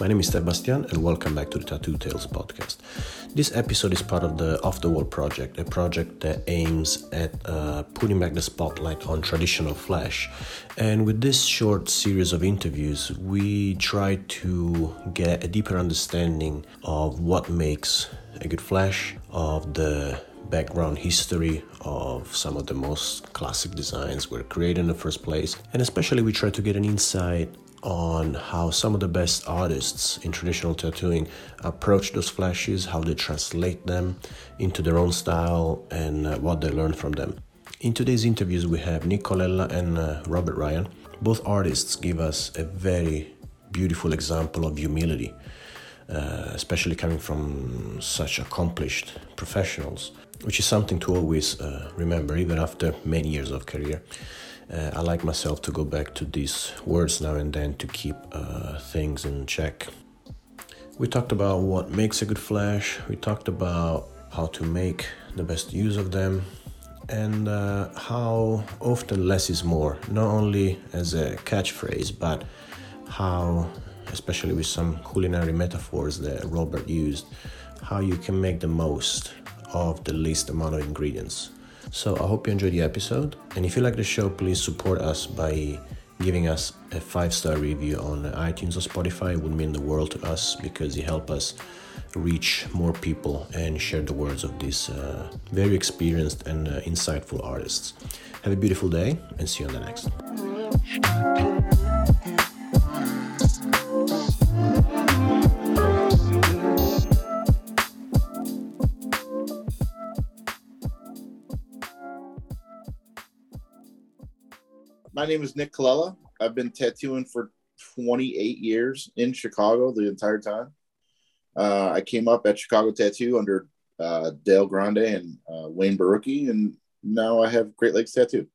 My name is Sebastian and welcome back to the Tattoo Tales podcast. This episode is part of the Off the Wall project, a project that aims at uh, putting back the spotlight on traditional flash. And with this short series of interviews, we try to get a deeper understanding of what makes a good flash, of the background history of some of the most classic designs were created in the first place, and especially we try to get an insight on how some of the best artists in traditional tattooing approach those flashes, how they translate them into their own style, and uh, what they learn from them. In today's interviews, we have Nick Colella and uh, Robert Ryan. Both artists give us a very beautiful example of humility, uh, especially coming from such accomplished professionals, which is something to always uh, remember, even after many years of career uh, I like myself to go back to these words now and then to keep uh, things in check. We talked about what makes a good flash, we talked about how to make the best use of them, and uh, how often less is more, not only as a catchphrase, but how, especially with some culinary metaphors that Robert used, how you can make the most of the least amount of ingredients. So I hope you enjoyed the episode. And if you like the show, please support us by giving us a five star review on iTunes or Spotify. It would mean the world to us because it helps us reach more people and share the words of these uh, very experienced and uh, insightful artists. Have a beautiful day and see you on the next. My name is Nick Colella. I've been tattooing for 28 years in Chicago the entire time. Uh, I came up at Chicago Tattoo under uh, Dale Grande and uh, Wayne Barucki, and now I have Great Lakes Tattoo.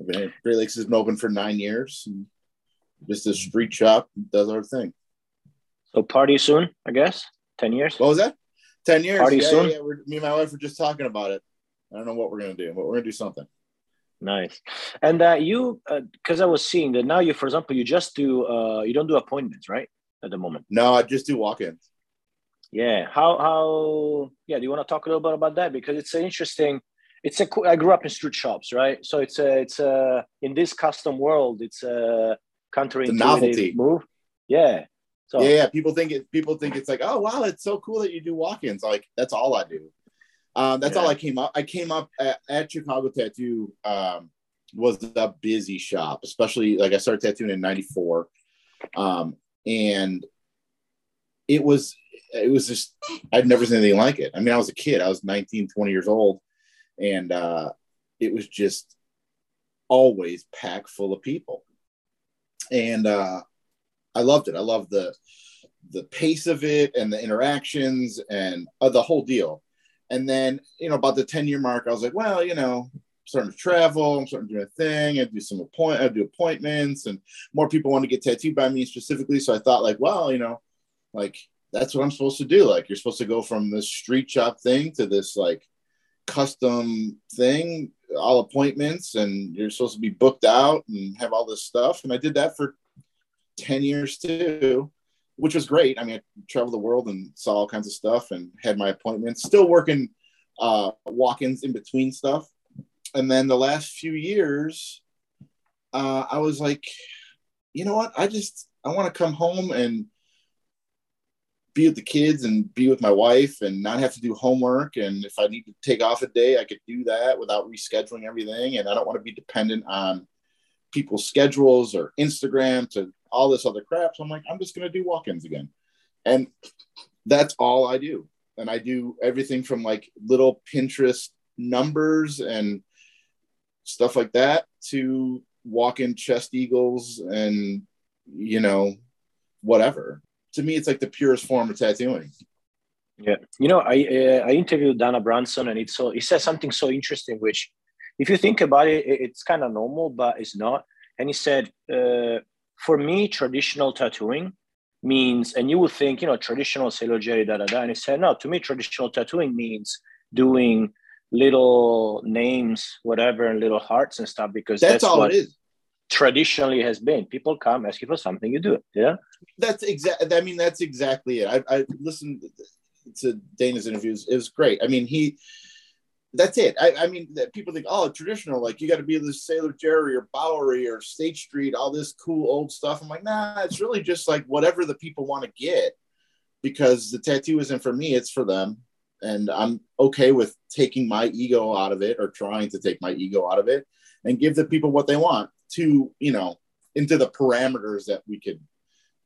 I've been Great Lakes has been open for nine years. just a street shop does our thing. So party soon, I guess. Ten years. What was that? Ten years. Party yeah, soon. Yeah, me and my wife were just talking about it. I don't know what we're gonna do, but we're gonna do something. Nice. And uh, you, because uh, I was seeing that now you, for example, you just do, uh, you don't do appointments, right? At the moment. No, I just do walk-ins. Yeah. How, how, yeah. Do you want to talk a little bit about that? Because it's an interesting, it's a, I grew up in street shops, right? So it's a, it's a, in this custom world, it's a counterintuitive novelty move. Yeah. So, yeah, yeah, people think it. People think it's like, oh wow, it's so cool that you do walk-ins. Like that's all I do. Um, that's yeah. all I came up. I came up at, at Chicago Tattoo. Um, was a busy shop, especially like I started tattooing in '94, um, and it was it was just I'd never seen anything like it. I mean, I was a kid. I was 19, 20 years old, and uh, it was just always packed full of people, and uh, I loved it. I loved the the pace of it and the interactions and uh, the whole deal. And then, you know, about the 10 year mark, I was like, well, you know, I'm starting to travel, I'm starting to do a thing, I do some appoint I do appointments, and more people want to get tattooed by me specifically. So I thought, like, well, you know, like that's what I'm supposed to do. Like you're supposed to go from this street shop thing to this like custom thing, all appointments, and you're supposed to be booked out and have all this stuff. And I did that for 10 years too which was great. I mean, I traveled the world and saw all kinds of stuff and had my appointments. Still working uh, walk-ins in between stuff. And then the last few years, uh, I was like, you know what? I just I want to come home and be with the kids and be with my wife and not have to do homework. And if I need to take off a day, I could do that without rescheduling everything. And I don't want to be dependent on people's schedules or Instagram to all this other crap. So I'm like, I'm just going to do walk ins again. And that's all I do. And I do everything from like little Pinterest numbers and stuff like that to walk in chest eagles and, you know, whatever. To me, it's like the purest form of tattooing. Yeah, you know, I uh, I interviewed Dana Brunson, and it's so he says something so interesting, which, if you think about it, it's kind of normal, but it's not. And he said, uh, for me, traditional tattooing means, and you would think, you know, traditional Sailor Jerry, da da da. And he said, no, to me, traditional tattooing means doing little names, whatever, and little hearts and stuff because that's, that's all what, it is. traditionally has been. People come ask you for something, you do it. Yeah. That's exactly. I mean, that's exactly it. I, I listened to Dana's interviews. It was great. I mean, he. That's it. I, I mean, people think, oh, traditional, like you got to be the Sailor Jerry or Bowery or State Street, all this cool old stuff. I'm like, nah, it's really just like whatever the people want to get, because the tattoo isn't for me; it's for them, and I'm okay with taking my ego out of it or trying to take my ego out of it and give the people what they want to you know into the parameters that we could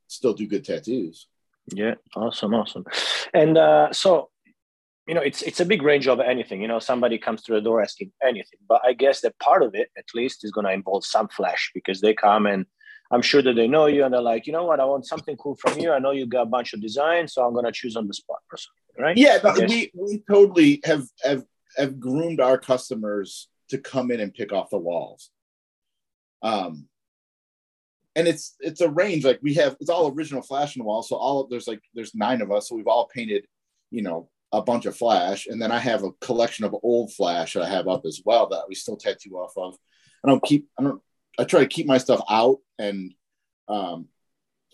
still do good tattoos yeah awesome awesome and uh, so you know it's it's a big range of anything you know somebody comes through the door asking anything but i guess that part of it at least is going to involve some flash because they come and i'm sure that they know you and they're like you know what? I want something cool from you. I know you got a bunch of designs so i'm going to choose on the spot or something right? Yeah but we we totally have have have groomed our customers to come in and pick off the walls. Um, and it's it's a range like we have it's all original flash in the wall so all there's like there's nine of us so we've all painted you know a bunch of flash and then i have a collection of old flash that i have up as well that we still tattoo off of i don't keep i don't i try to keep my stuff out and um,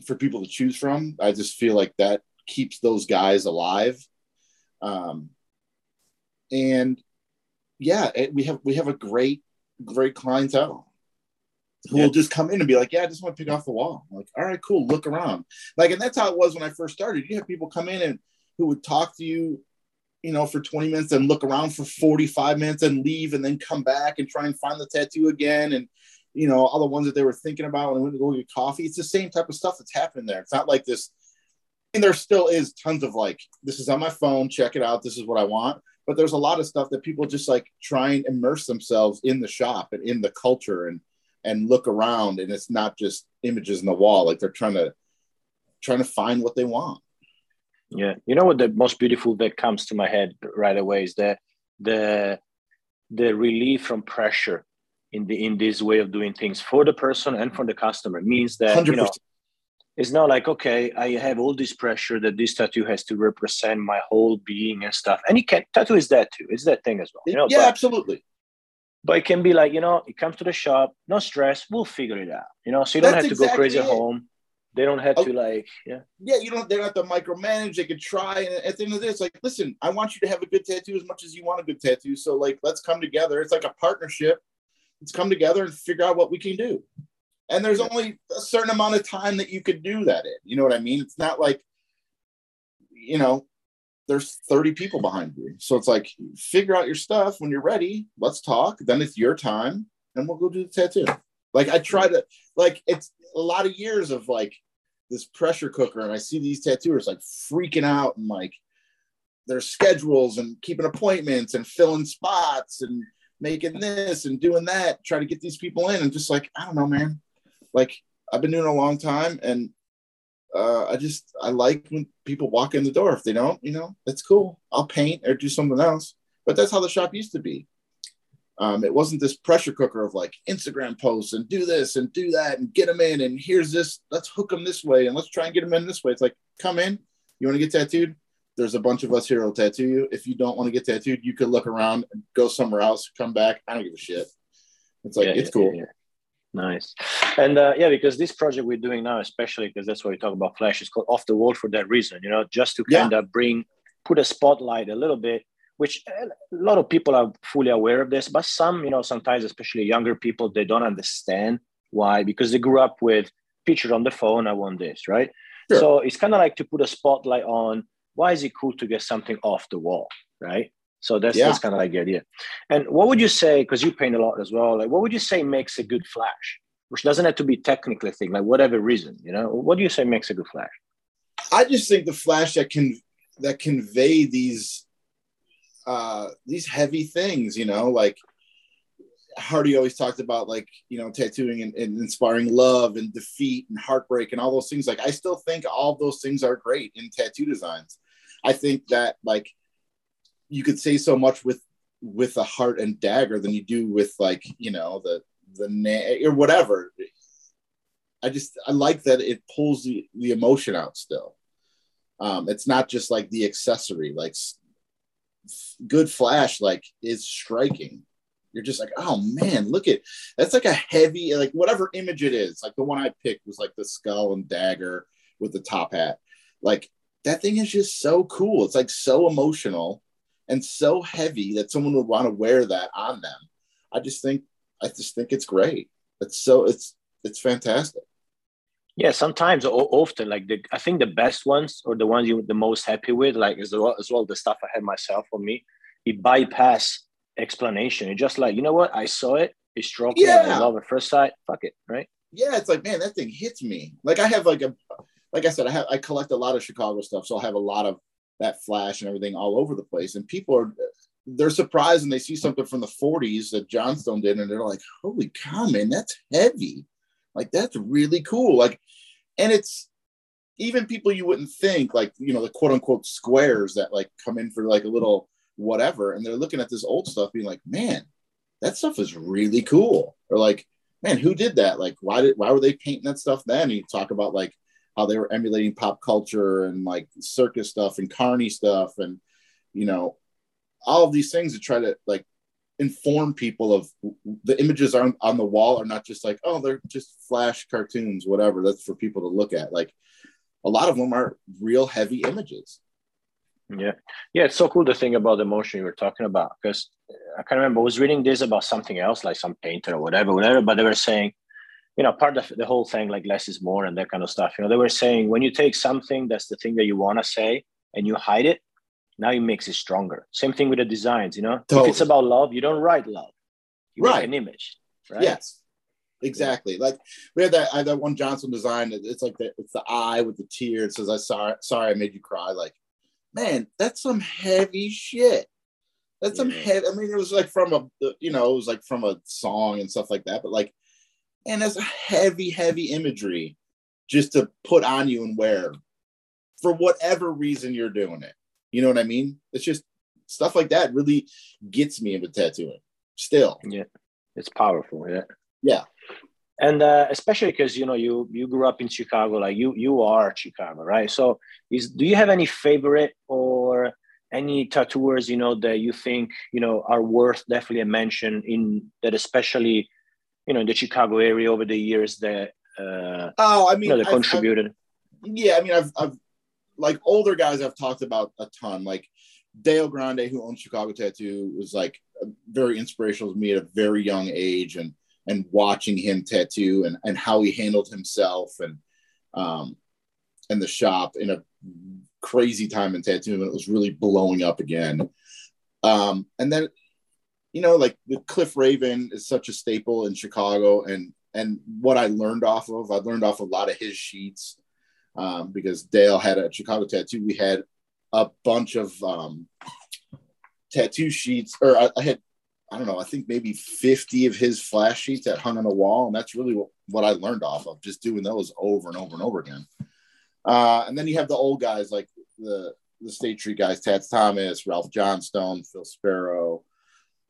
for people to choose from i just feel like that keeps those guys alive um, and yeah it, we have we have a great great clientele who yeah. will just come in and be like, "Yeah, I just want to pick off the wall." I'm like, all right, cool. Look around. Like, and that's how it was when I first started. You have people come in and who would talk to you, you know, for 20 minutes and look around for 45 minutes and leave and then come back and try and find the tattoo again and you know all the ones that they were thinking about when they went to go get coffee. It's the same type of stuff that's happening there. It's not like this. And there still is tons of like, this is on my phone. Check it out. This is what I want. But there's a lot of stuff that people just like try and immerse themselves in the shop and in the culture and and look around and it's not just images in the wall like they're trying to trying to find what they want yeah. You know what the most beautiful that comes to my head right away is the the the relief from pressure in the in this way of doing things for the person and for the customer. It means that 100%. you know it's not like okay i have all this pressure that this tattoo has to represent my whole being and stuff. And it can tattoo is that too. It's that thing as well you know yeah but, absolutely. but it can be like you know it comes to the shop no stress we'll figure it out you know so you don't have to exactly go crazy at home they don't have oh, to like yeah yeah you don't they don't have to micromanage they can try and at the end of the day it's like listen i want you to have a good tattoo as much as you want a good tattoo so like let's come together it's like a partnership let's come together and figure out what we can do and there's only a certain amount of time that you could do that in you know what i mean it's not like you know there's 30 people behind you. So it's like figure out your stuff when you're ready. Let's talk. Then it's your time and we'll go do the tattoo. Like I try to like it's a lot of years of like this pressure cooker and I see these tattooers like freaking out and like their schedules and keeping appointments and filling spots and making this and doing that, try to get these people in and just like, I don't know, man. Like I've been doing a long time and uh, I just I like when people walk in the door. If they don't, you know, that's cool. I'll paint or do something else. But that's how the shop used to be. Um, it wasn't this pressure cooker of like Instagram posts and do this and do that and get them in and here's this. Let's hook them this way and let's try and get them in this way. It's like come in. You want to get tattooed? There's a bunch of us here who'll tattoo you. If you don't want to get tattooed, you could look around and go somewhere else. Come back. I don't give a shit. It's like yeah, it's yeah, cool. Yeah, Nice. And uh, yeah, because this project we're doing now, especially because that's why we talk about Flash, is called Off the Wall for that reason, you know, just to kind of bring, put a spotlight a little bit, which uh, a lot of people are fully aware of this, but some, you know, sometimes, especially younger people, they don't understand why, because they grew up with picture on the phone, I want this, right? Sure. So it's kind of like to put a spotlight on why is it cool to get something off the wall, right? So that's yeah. that's kind of like the idea. And what would you say? Because you paint a lot as well. Like, what would you say makes a good flash? Which doesn't have to be technically thing, like whatever reason. You know, what do you say makes a good flash? I just think the flash that can that convey these uh these heavy things. You know, like Hardy always talked about like you know tattooing and, and, inspiring love and defeat and heartbreak and all those things. Like I still think all those things are great in tattoo designs. I think that like you could say so much with with a heart and dagger than you do with like you know the the na- or whatever i just i like that it pulls the, the emotion out still um it's not just like the accessory like good flash like is striking You're just like, oh man, look at that's like a heavy, like whatever image it is. Like the one I picked was like the skull and dagger with the top hat. Like that thing is just so cool. It's like so emotional and so heavy that someone would want to wear that on them. I just think I just think it's great. It's so it's it's fantastic. Yeah, sometimes often like the I think the best ones or the ones you're the most happy with, like as well as well the stuff I had myself for me, it bypass explanation. It's just like, you know what, I saw it, it struck yeah. me, I love it first sight, fuck it, right? Yeah, it's like, man, that thing hits me. Like I have like a like I said, I have I collect a lot of Chicago stuff, so I'll have a lot of that flash and everything all over the place. And people are they're surprised and they see something from the 40s that Johnstone did, and they're like, holy cow, man, that's heavy. Like that's really cool. Like, and it's even people you wouldn't think, like, you know, the quote unquote squares that like come in for like a little whatever, and they're looking at this old stuff, being like, man, that stuff is really cool. Or like, man, who did that? Like, why did why were they painting that stuff then? And you talk about like how they were emulating pop culture and like circus stuff and carny stuff and you know all of these things to try to like inform people of the images on, on the wall are not just like oh they're just flash cartoons whatever that's for people to look at. Like a lot of them are real heavy images. Yeah. Yeah it's so cool the thing about the motion you were talking about because uh, i can't remember i was reading this about something else like some painter or whatever whatever but they were saying you know part of the whole thing like less is more and that kind of stuff. You know they were saying when you take something that's the thing that you want to say and you hide it now it makes it stronger same thing with the designs you know totally. if it's about love you don't write love you right. an image right yes exactly like we had that I, that one Johnstone design it's like the, it's the eye with the tear it says i sorry sorry i made you cry like man that's some heavy shit that's yeah. some heavy i mean it was like from a you know it was like from a song and stuff like that but like and it's a heavy, heavy imagery just to put on you and wear for whatever reason you're doing it. You know what I mean? It's just stuff like that really gets me into tattooing still. Yeah. It's powerful. Yeah. Yeah. And uh, especially because you know you you grew up in Chicago, like you you are Chicago, right? So is do you have any favorite or any tattooers you know that you think you know are worth definitely a mention in that especially you know in the Chicago area over the years that uh, oh I mean you know, that contributed. I've, yeah, I mean I've I've like older guys I've talked about a ton. Like Dale Grande who owns Chicago Tattoo was like very inspirational to me at a very young age and and watching him tattoo and and how he handled himself and um and the shop in a crazy time in tattoo and it was really blowing up again. Um and then you know, like the Cliff Raven is such a staple in Chicago, and and what I learned off of, I learned off a lot of his sheets um, because Dale had a Chicago tattoo. We had a bunch of um, tattoo sheets, or I, I, had, I don't know, I think maybe 50 of his flash sheets that hung on the wall. And that's really what, what I learned off of, just doing those over and over and over again. Uh, and then you have the old guys like the, the State Street guys, Tats Thomas, Ralph Johnstone, Phil Sparrow,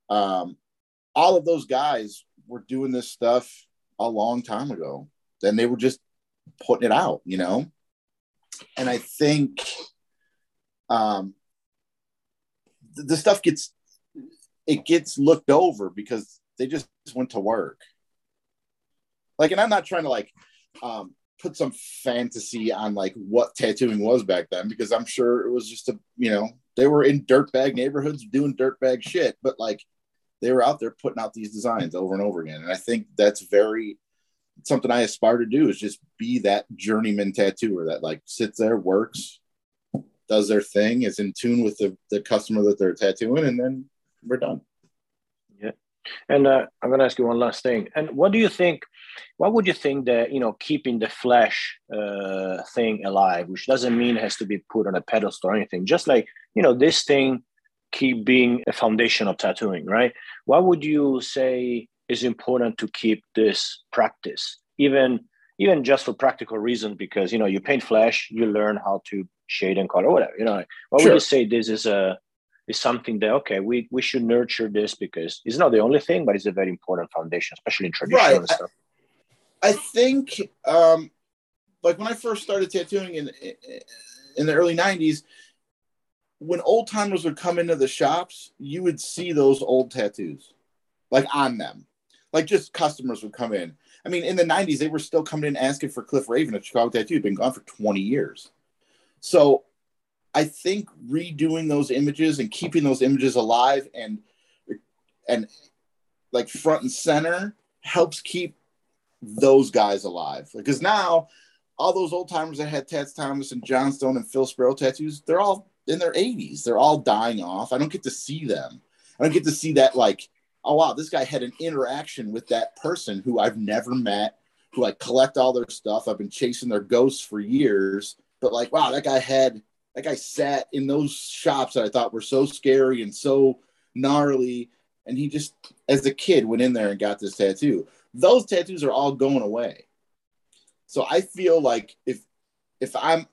um, all of those guys were doing this stuff a long time ago. Then they were just putting it out, you know. And I think um, the, the stuff gets it gets looked over because they just went to work. Like, and I'm not trying to like um, put some fantasy on like what tattooing was back then because I'm sure it was just a you know they were in dirtbag neighborhoods doing dirtbag shit, but like they were out there putting out these designs over and over again. And I think that's very something I aspire to do is just be that journeyman tattooer that like sits there, works, does their thing, is in tune with the, the customer that they're tattooing, and then we're done. Yeah. And uh, I'm going to ask you one last thing. And what do you think? What would you think that, you know, keeping the flesh uh, thing alive, which doesn't mean it has to be put on a pedestal or anything, just like, you know, this thing keep being a foundation of tattooing, right? What would you say is important to keep this practice, even even just for practical reasons? Because you know, you paint flesh, you learn how to shade and color, whatever. You know, what sure. would you say this is a is something that okay, we we should nurture this because it's not the only thing, but it's a very important foundation, especially in traditional right. stuff. I, I think, um, like when I first started tattooing in in the early '90s, when old timers would come into the shops, you would see those old tattoos. like on them. Like just customers would come in. I mean, in the 90s, they were still coming in asking for Cliff Raven at Chicago Tattoo. Been gone for 20 years. So I think redoing those images and keeping those images alive and and like front and center helps keep those guys alive. Because now all those old timers that had Tats Thomas and Johnstone and Phil Sparrow tattoos, they're all in their 80s. They're all dying off. I don't get to see them. I don't get to see that like, oh wow, this guy had an interaction with that person who I've never met, who I collect all their stuff. I've been chasing their ghosts for years. But like, wow, that guy had that guy sat in those shops that I thought were so scary and so gnarly. And he just, as a kid, went in there and got this tattoo. Those tattoos are all going away. So I feel like if if I'm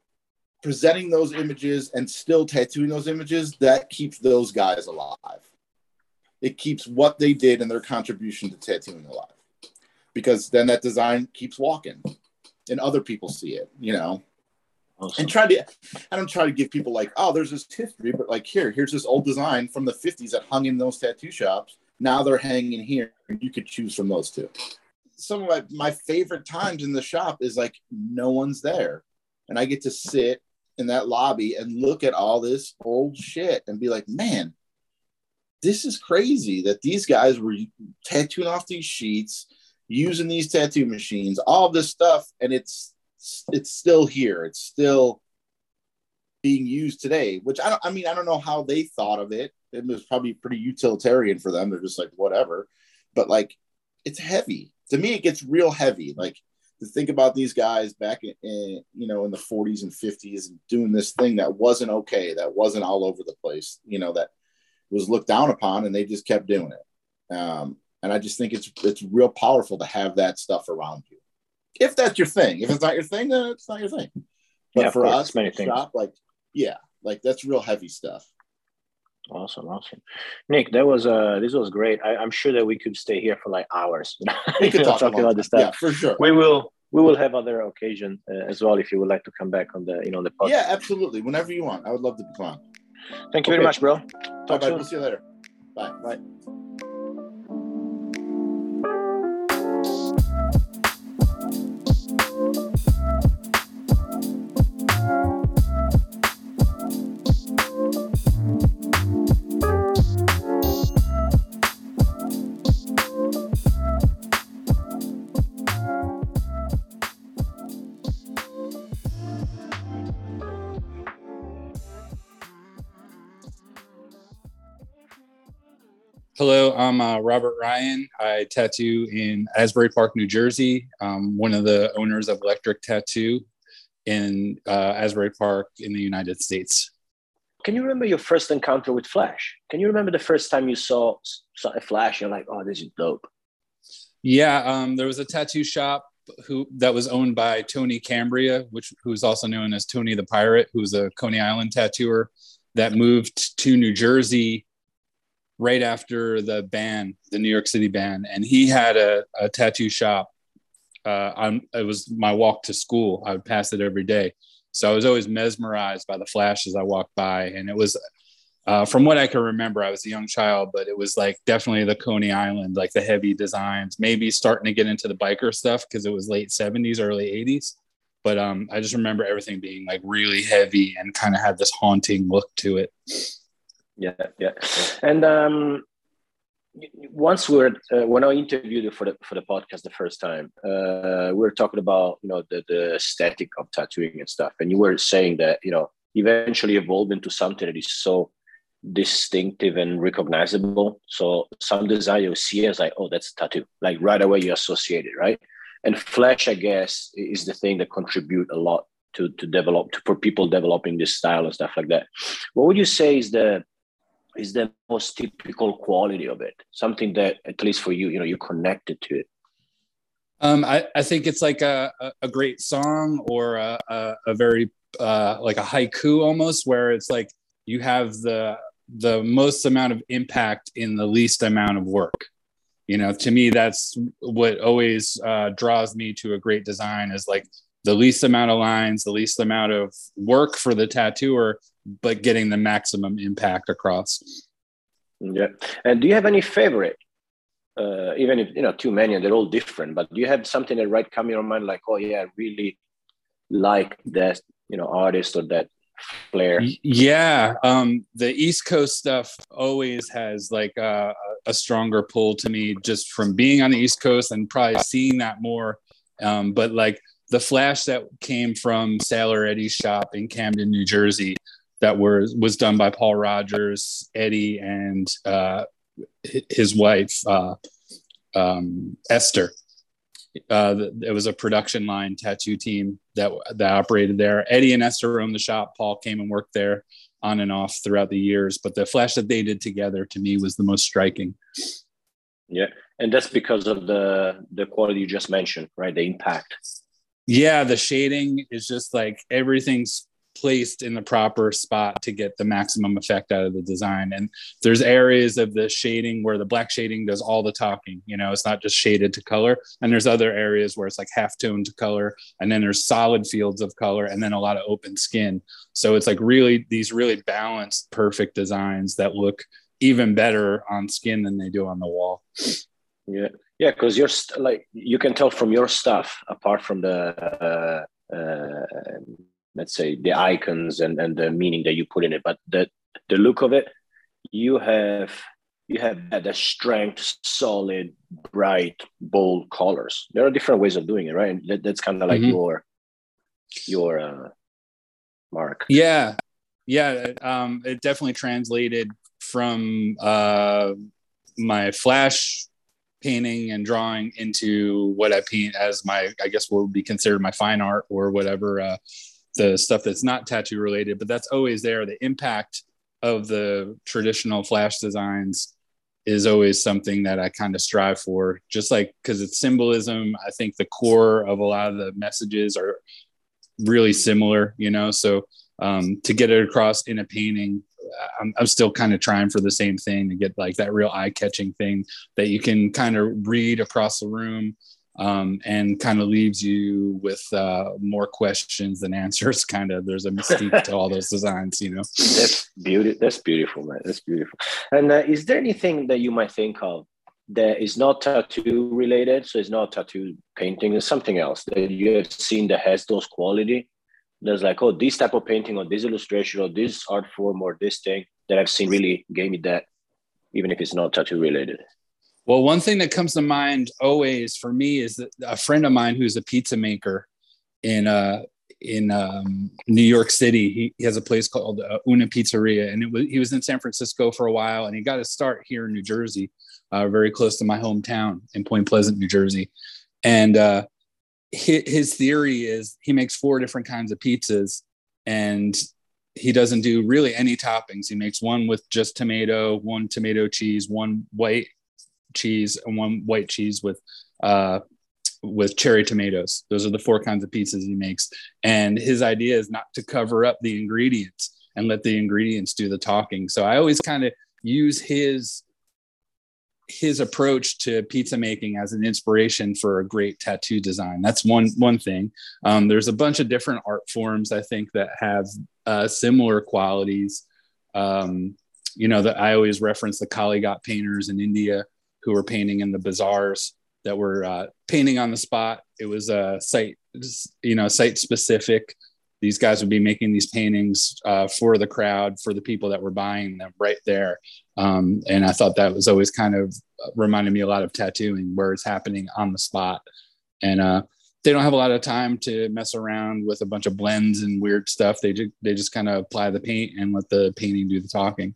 presenting those images and still tattooing those images, that keeps those guys alive. It keeps what they did and their contribution to tattooing alive. Because then that design keeps walking and other people see it, you know. Awesome. And try to, I don't try to give people like, oh, there's this history, but like here, here's this old design from the 50s that hung in those tattoo shops. Now they're hanging here. You could choose from those two. Some of my, my favorite times in the shop is like no one's there. And I get to sit in that lobby and look at all this old shit and be like, man, this is crazy that these guys were tattooing off these sheets, using these tattoo machines, all this stuff, and it's it's still here. It's still being used today. Which I don't. I mean, I don't know how they thought of it. It was probably pretty utilitarian for them. They're just like whatever. But like, it's heavy. To me, it gets real heavy. Like to think about these guys back in, in, you know in the 40s and 50s doing this thing that wasn't okay that wasn't all over the place you know that was looked down upon and they just kept doing it um, and i just think it's it's real powerful to have that stuff around you if that's your thing if it's not your thing then it's not your thing but yeah, for course, us many things. shop like yeah like that's real heavy stuff Awesome, awesome, Nick. That was uh, this was great. I, am sure that we could stay here for like hours. we could talk about this stuff. Yeah, for sure. We will we will have other occasion uh, as well if you would like to come back on the you know on the podcast. Yeah, absolutely. Whenever you want, I would love to come on. Thank you okay. very much, bro. Talk Bye. We'll see you later. Bye. Bye. Hello, I'm uh, Robert Ryan. I tattoo in Asbury Park, New Jersey. I'm one of the owners of Electric Tattoo in uh, Asbury Park in the United States. Can you remember your first encounter with Flash? Can you remember the first time you saw, saw a Flash? You're like, oh, this is dope. Yeah, um, there was a tattoo shop who that was owned by Tony Cambria, which who's also known as Tony the Pirate, who's a Coney Island tattooer that moved to New Jersey right after the ban, the New York City ban, and he had a, a tattoo shop. Uh, it was my walk to school. I would pass it every day, so I was always mesmerized by the flashes I walked by, and it was. Uh, from what I can remember, I was a young child, but it was like definitely the Coney Island, like the heavy designs, maybe starting to get into the biker stuff because it was late 70s, early 80s. But um, I just remember everything being like really heavy and kind of had this haunting look to it yeah yeah and um once we are uh, when I interviewed you for the for the podcast the first time, uh, we were talking about you know the the aesthetic of tattooing and stuff, and you were saying that you know eventually evolved into something that is so distinctive and recognizable. So some design you see as like, oh, that's a tattoo, like right away you associate it, right? And flesh, I guess, is the thing that contribute a lot to to develop to, for people developing this style and stuff like that. What would you say is the is the most typical quality of it something that at least for you you know you're connected to it. Um, I, I think it's like a, a great song or a, a, a very uh, like a haiku almost where it's like you have the the most amount of impact in the least amount of work. You know to me that's what always uh, draws me to a great design is like the least amount of lines the least amount of work for the tattooer but getting the maximum impact across. Yeah. And do you have any favorite uh, even if you know too many and they're all different but do you have something that right come in your mind like oh yeah i really like that you know artist or that flair yeah um the east coast stuff always has like a, a stronger pull to me just from being on the east coast and probably seeing that more um but like the flash that came from sailor eddie's shop in camden new jersey that was was done by paul rogers eddie and uh his wife uh um esther uh, it was a production line tattoo team that that operated there. Eddie and Esther owned the shop. Paul came and worked there on and off throughout the years. But the flash that they did together to me was the most striking. Yeah, and that's because of the the quality you just mentioned, right? The impact. Yeah, the shading is just like everything's placed in the proper spot to get the maximum effect out of the design. And there's areas of the shading where the black shading does all the talking. You know, it's not just shaded to color. And there's other areas where it's like half tone to color. And then there's solid fields of color and then a lot of open skin. So it's like really these really balanced, perfect designs that look even better on skin than they do on the wall. Yeah. Yeah, because you're st- like you can tell from your stuff, apart from the uh, uh, let's say the icons and, and the meaning that you put in it. But the the look of it you have you have the strength solid bright bold colors. There are different ways of doing it right? And that, that's kind of like mm-hmm. your your uh, mark. Yeah. Yeah um it definitely translated from uh my flash painting and drawing into what I paint as my, I guess, what would be considered my fine art or whatever uh, the stuff that's not tattoo related, but that's always there. The impact of the traditional flash designs is always something that I kind of strive for, just like because it's symbolism. I think the core of a lot of the messages are really similar, you know. So um, to get it across in a painting, I'm, I'm still kind of trying for the same thing to get like that real eye catching thing that you can kind of read across the room um, and kind of leaves you with uh, more questions than answers. Kind of, there's a mystique to all those designs, you know. That's beautiful. That's beautiful, man. That's beautiful. And uh, is there anything that you might think of that is not tattoo related? So it's not tattoo painting. It's something else that you have seen that has those quality. There's like, oh, this type of painting or this illustration or this art form or this thing that I've seen really gave me that, even if it's not tattoo related. Well, one thing that comes to mind always for me is that a friend of mine who's a pizza maker in uh, in um, New York City. He, he, has a place called uh, Una Pizzeria, and was he was in San Francisco for a while, and he got his start here in New Jersey, uh, very close to my hometown in Point Pleasant, New Jersey. And uh, his, his theory is he makes four different kinds of pizzas, and he doesn't do really any toppings. He makes one with just tomato, one tomato cheese, one white cheese and one white cheese with uh, with cherry tomatoes. Those are the four kinds of pizzas he makes. And his idea is not to cover up the ingredients and let the ingredients do the talking. So I always kind of use his his approach to pizza making as an inspiration for a great tattoo design. That's one one thing. Um, there's a bunch of different art forms I think that have uh, similar qualities. Um, you know that I always reference the Kalighat painters in India who were painting in the bazaars that were uh, painting on the spot. It was a site, you know, site specific. These guys would be making these paintings uh, for the crowd, for the people that were buying them right there. Um, and I thought that was always kind of reminded me a lot of tattooing, where it's happening on the spot. And uh, they don't have a lot of time to mess around with a bunch of blends and weird stuff. They just they just kind of apply the paint and let the painting do the talking.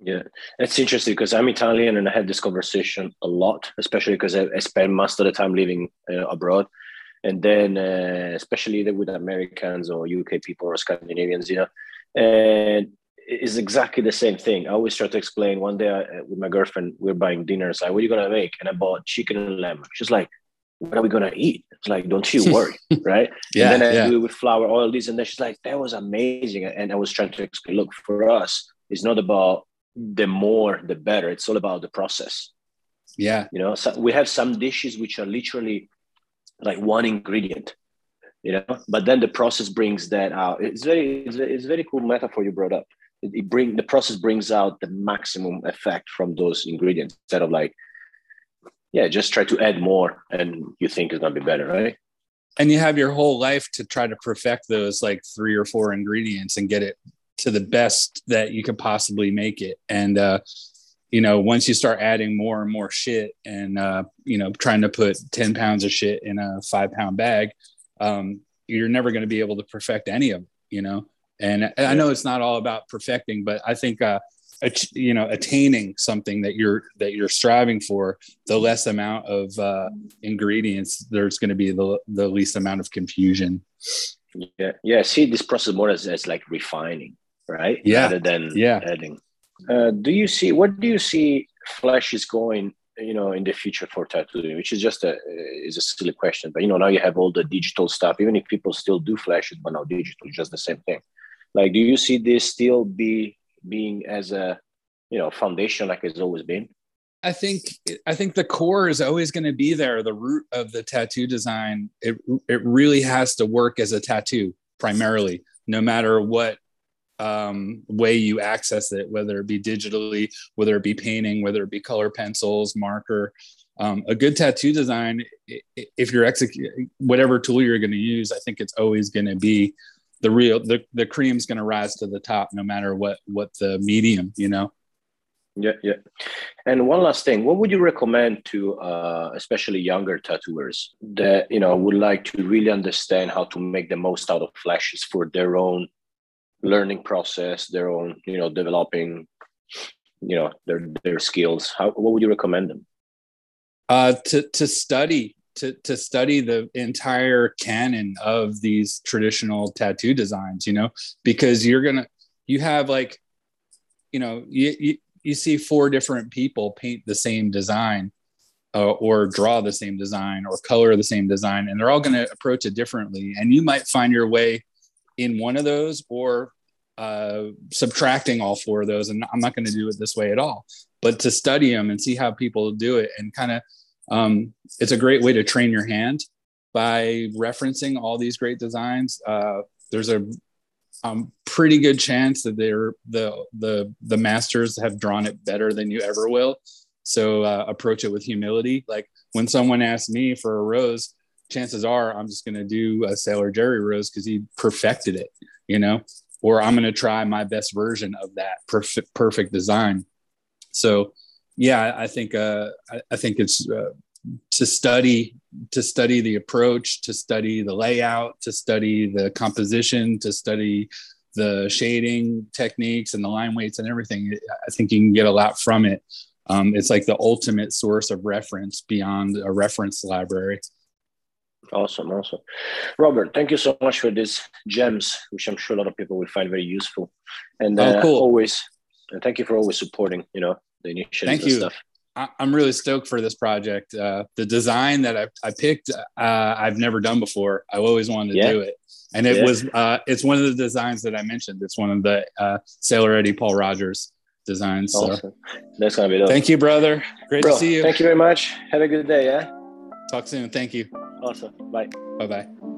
Yeah, that's interesting because I'm Italian and I had this conversation a lot, especially because I, I spend most of the time living uh, abroad. And then, uh, especially with Americans or UK people or Scandinavians, you know, and it's exactly the same thing. I always try to explain. One day I, uh, with my girlfriend, we are buying dinner. It's like, what are you going to make? And I bought chicken and lamb. She's like, what are we going to eat? It's like, don't you worry, right? yeah, and then I yeah. do it with flour, oil, this. And then she's like, that was amazing. And I was trying to explain, look, for us, it's not about the more the better. It's all about the process. Yeah. You know so we have some dishes which are literally like one ingredient you know? But then the process brings that out. It's very it's, a, it's very cool metaphor you brought up. It, it bring the process brings out the maximum effect from those ingredients instead of like yeah, just try to add more, and you think it's gonna be better, right? And you have your whole life to try to perfect those like three or four ingredients and get it to the best that you could possibly make it. And uh, you know, once you start adding more and more shit, and uh, you know, trying to put ten pounds of shit in a five pound bag, um, you're never going to be able to perfect any of it. You know, and I know it's not all about perfecting, but I think uh, you know attaining something that you're that you're striving for the less amount of uh, ingredients there's going to be the, the least amount of confusion yeah yeah see this process more as, as like refining right? Yeah. Rather than yeah. adding. Uh, do you see what do you see flash is going you know in the future for tattooing which is just a is a silly question but you know now you have all the digital stuff. Even if people still do flashes but now digital just the same thing. Like do you see this still be being as a you know foundation like it's always been? I think i think the core is always going to be there the root of the tattoo design. It it really has to work as a tattoo primarily no matter what um, way you access it whether it be digitally whether it be painting whether it be color pencils marker um, a good tattoo design if you're executing whatever tool you're going to use i think it's always going to be the real the, the cream's going to rise to the top no matter what what the medium you know? Yeah yeah. And one last thing what would you recommend to uh, especially younger tattooers that you know would like to really understand how to make the most out of flashes for their own learning process their own you know developing you know their their skills. How what would you recommend them? Uh to to study to to study the entire canon of these traditional tattoo designs you know because you're gonna you have like you know you you, you see four different people paint the same design uh, or draw the same design or color the same design and they're all going to approach it differently and you might find your way in one of those or uh, subtracting all four of those and i'm not going to do it this way at all but to study them and see how people do it and kind of um, it's a great way to train your hand by referencing all these great designs. Uh, there's a um, pretty good chance that they're the the the masters have drawn it better than you ever will. So uh, approach it with humility. Like when someone asks me for a rose, chances are I'm just going to do a Sailor Jerry rose because he perfected it, you know, or I'm going to try my best version of that perfect perfect design. So yeah, I think uh, I, I think it's uh, to study to study the approach, to study the layout, to study the composition, to study the shading techniques and the line weights and everything. I think you can get a lot from it. Um, it's like the ultimate source of reference beyond a reference library. Awesome, awesome. Robert, thank you so much for these gems, which I'm sure a lot of people will find very useful. And uh, oh, cool. always, and thank you for always supporting, you know, the initiatives Thank you. stuff. I'm really stoked for this project. Uh, the design that I, I picked, uh, I've never done before. I always wanted to yeah. do it, and it yeah. was uh, it's one of the designs that I mentioned. It's one of the uh, Sailor Eddie Paul Rogers designs. Awesome. So. That's gonna be dope. Thank you, brother. Great Bro, to see you. Thank you very much. Have a good day. Yeah. Talk soon. Thank you. Awesome. Bye. Bye bye.